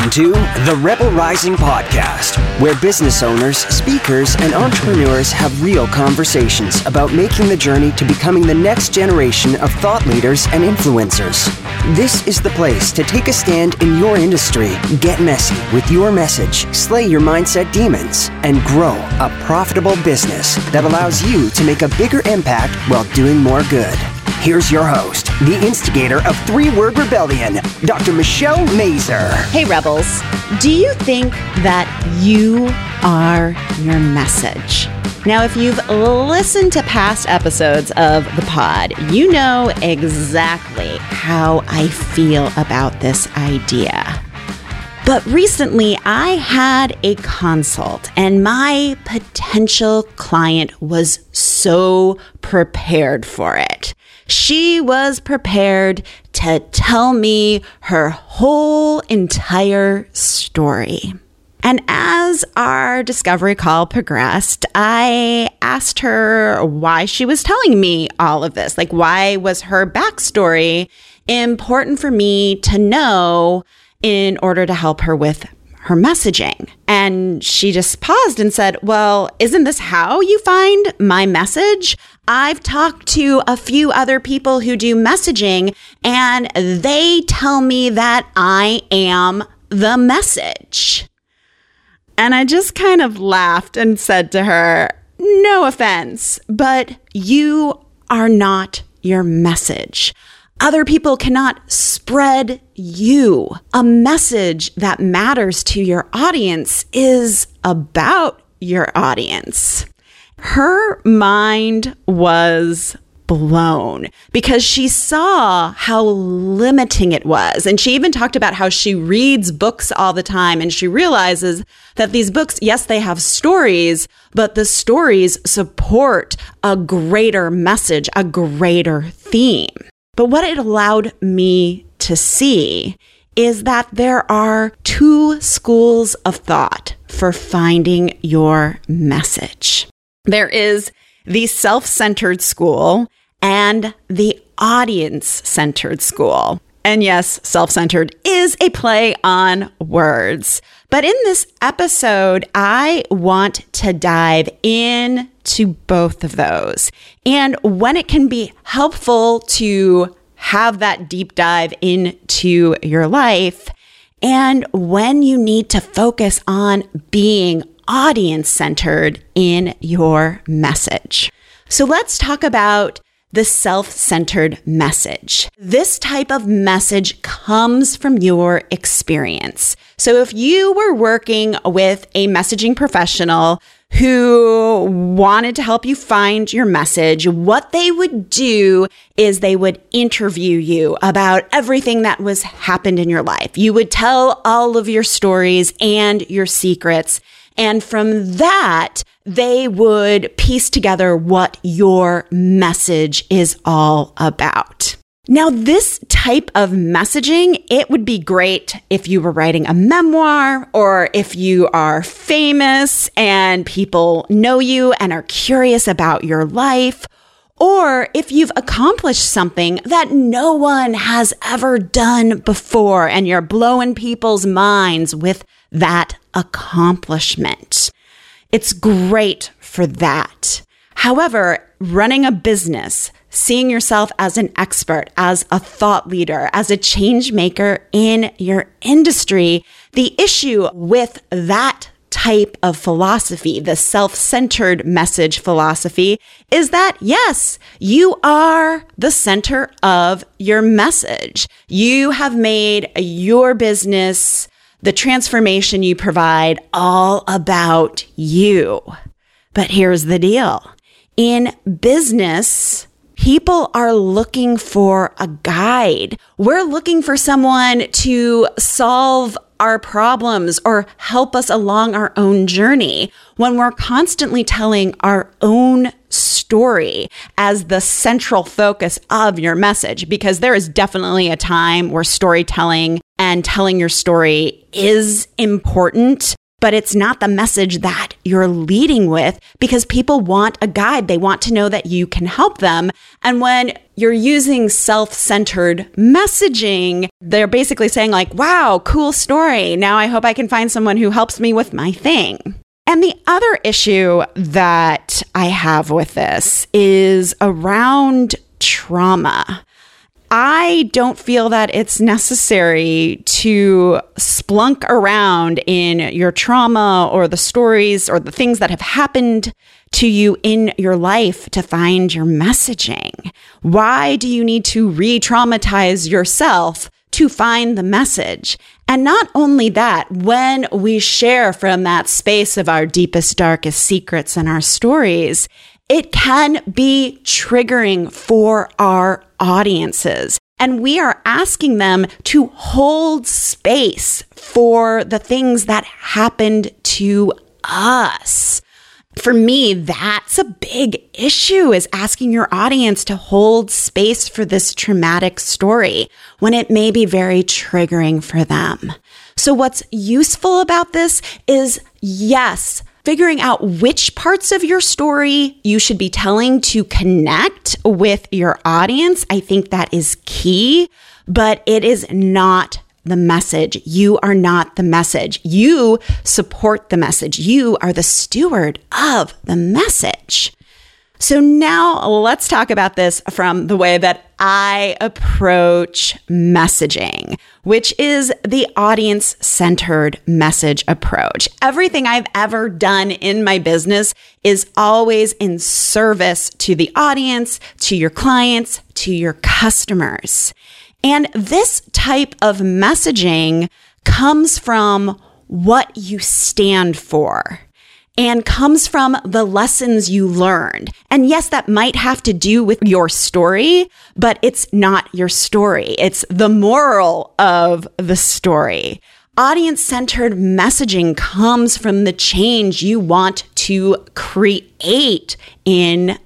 Welcome to the Rebel Rising Podcast, where business owners, speakers, and entrepreneurs have real conversations about making the journey to becoming the next generation of thought leaders and influencers. This is the place to take a stand in your industry, get messy with your message, slay your mindset demons, and grow a profitable business that allows you to make a bigger impact while doing more good. Here's your host, the instigator of Three Word Rebellion, Dr. Michelle Mazur. Hey, Rebels. Do you think that you are your message? Now, if you've listened to past episodes of the pod, you know exactly how I feel about this idea. But recently, I had a consult, and my potential client was so prepared for it. She was prepared to tell me her whole entire story. And as our discovery call progressed, I asked her why she was telling me all of this. Like, why was her backstory important for me to know in order to help her with her messaging. And she just paused and said, Well, isn't this how you find my message? I've talked to a few other people who do messaging, and they tell me that I am the message. And I just kind of laughed and said to her, No offense, but you are not your message. Other people cannot spread you. A message that matters to your audience is about your audience. Her mind was blown because she saw how limiting it was. And she even talked about how she reads books all the time and she realizes that these books, yes, they have stories, but the stories support a greater message, a greater theme. But what it allowed me to see is that there are two schools of thought for finding your message. There is the self centered school and the audience centered school. And yes, self centered is a play on words. But in this episode, I want to dive into both of those and when it can be helpful to have that deep dive into your life and when you need to focus on being audience centered in your message. So let's talk about the self centered message. This type of message comes from your experience. So if you were working with a messaging professional who wanted to help you find your message, what they would do is they would interview you about everything that was happened in your life. You would tell all of your stories and your secrets. And from that, they would piece together what your message is all about. Now, this type of messaging, it would be great if you were writing a memoir or if you are famous and people know you and are curious about your life, or if you've accomplished something that no one has ever done before and you're blowing people's minds with that accomplishment. It's great for that. However, running a business, seeing yourself as an expert, as a thought leader, as a change maker in your industry, the issue with that type of philosophy, the self centered message philosophy, is that yes, you are the center of your message. You have made your business the transformation you provide all about you. But here's the deal. In business, people are looking for a guide. We're looking for someone to solve our problems or help us along our own journey when we're constantly telling our own story as the central focus of your message, because there is definitely a time where storytelling and telling your story is important. But it's not the message that you're leading with because people want a guide. They want to know that you can help them. And when you're using self centered messaging, they're basically saying, like, wow, cool story. Now I hope I can find someone who helps me with my thing. And the other issue that I have with this is around trauma. I don't feel that it's necessary to splunk around in your trauma or the stories or the things that have happened to you in your life to find your messaging. Why do you need to re traumatize yourself to find the message? And not only that, when we share from that space of our deepest, darkest secrets and our stories, it can be triggering for our audiences. And we are asking them to hold space for the things that happened to us. For me, that's a big issue is asking your audience to hold space for this traumatic story when it may be very triggering for them. So what's useful about this is yes, figuring out which parts of your story you should be telling to connect with your audience. I think that is key, but it is not the message. You are not the message. You support the message. You are the steward of the message. So now let's talk about this from the way that I approach messaging, which is the audience centered message approach. Everything I've ever done in my business is always in service to the audience, to your clients, to your customers. And this type of messaging comes from what you stand for and comes from the lessons you learned. And yes, that might have to do with your story, but it's not your story. It's the moral of the story. Audience centered messaging comes from the change you want to create in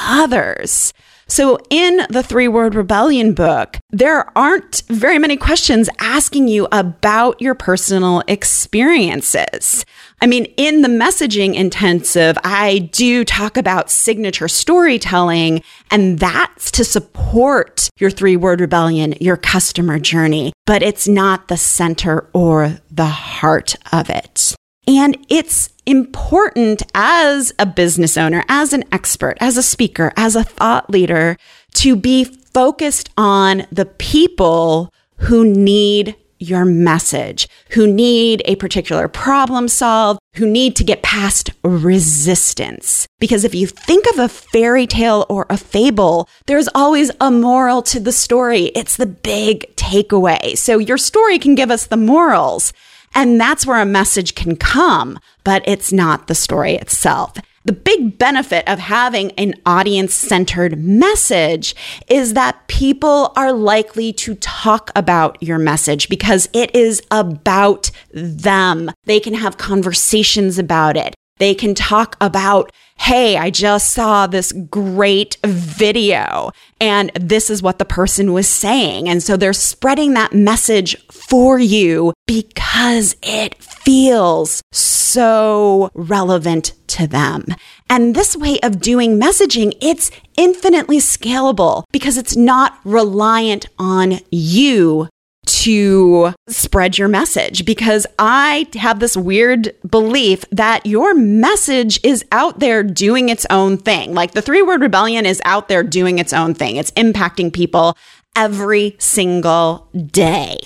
others. So, in the Three Word Rebellion book, there aren't very many questions asking you about your personal experiences. I mean, in the messaging intensive, I do talk about signature storytelling, and that's to support your three word rebellion, your customer journey, but it's not the center or the heart of it. And it's important as a business owner, as an expert, as a speaker, as a thought leader to be focused on the people who need your message, who need a particular problem solved, who need to get past resistance. Because if you think of a fairy tale or a fable, there's always a moral to the story. It's the big takeaway. So your story can give us the morals. And that's where a message can come, but it's not the story itself. The big benefit of having an audience centered message is that people are likely to talk about your message because it is about them. They can have conversations about it. They can talk about, hey, I just saw this great video and this is what the person was saying. And so they're spreading that message for you because it feels so relevant to them. And this way of doing messaging, it's infinitely scalable because it's not reliant on you to spread your message because I have this weird belief that your message is out there doing its own thing. Like the three word rebellion is out there doing its own thing. It's impacting people every single day.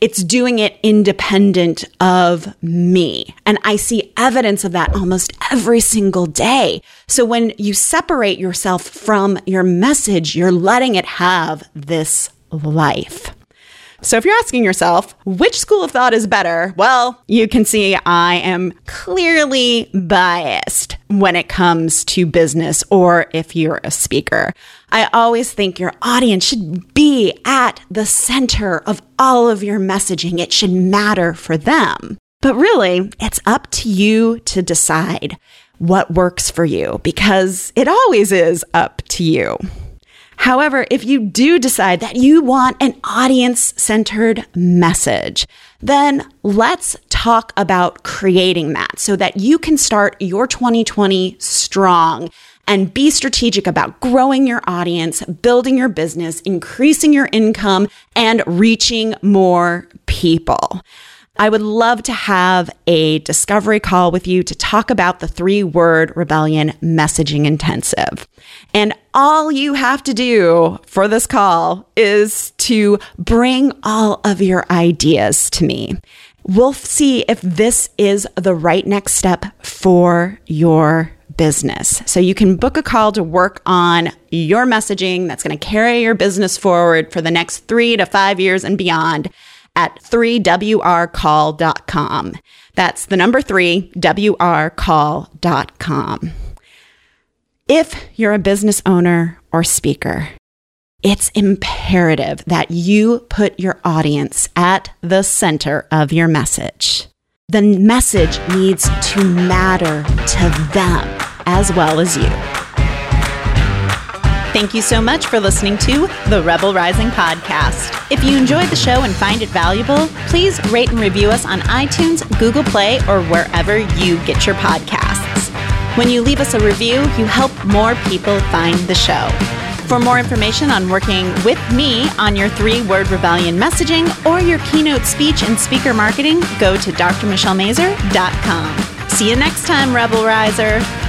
It's doing it independent of me. And I see evidence of that almost every single day. So when you separate yourself from your message, you're letting it have this life. So if you're asking yourself, which school of thought is better? Well, you can see I am clearly biased when it comes to business or if you're a speaker. I always think your audience should be at the center of all of your messaging. It should matter for them. But really, it's up to you to decide what works for you because it always is up to you. However, if you do decide that you want an audience centered message, then let's talk about creating that so that you can start your 2020 strong and be strategic about growing your audience, building your business, increasing your income, and reaching more people. I would love to have a discovery call with you to talk about the three word rebellion messaging intensive. And all you have to do for this call is to bring all of your ideas to me. We'll see if this is the right next step for your business. So you can book a call to work on your messaging that's going to carry your business forward for the next three to five years and beyond at 3wrcall.com. That's the number 3, wrcall.com. If you're a business owner or speaker, it's imperative that you put your audience at the center of your message. The message needs to matter to them as well as you. Thank you so much for listening to the Rebel Rising podcast. If you enjoyed the show and find it valuable, please rate and review us on iTunes, Google Play, or wherever you get your podcasts. When you leave us a review, you help more people find the show. For more information on working with me on your three word rebellion messaging or your keynote speech and speaker marketing, go to drmichellemazur.com. See you next time, Rebel Riser.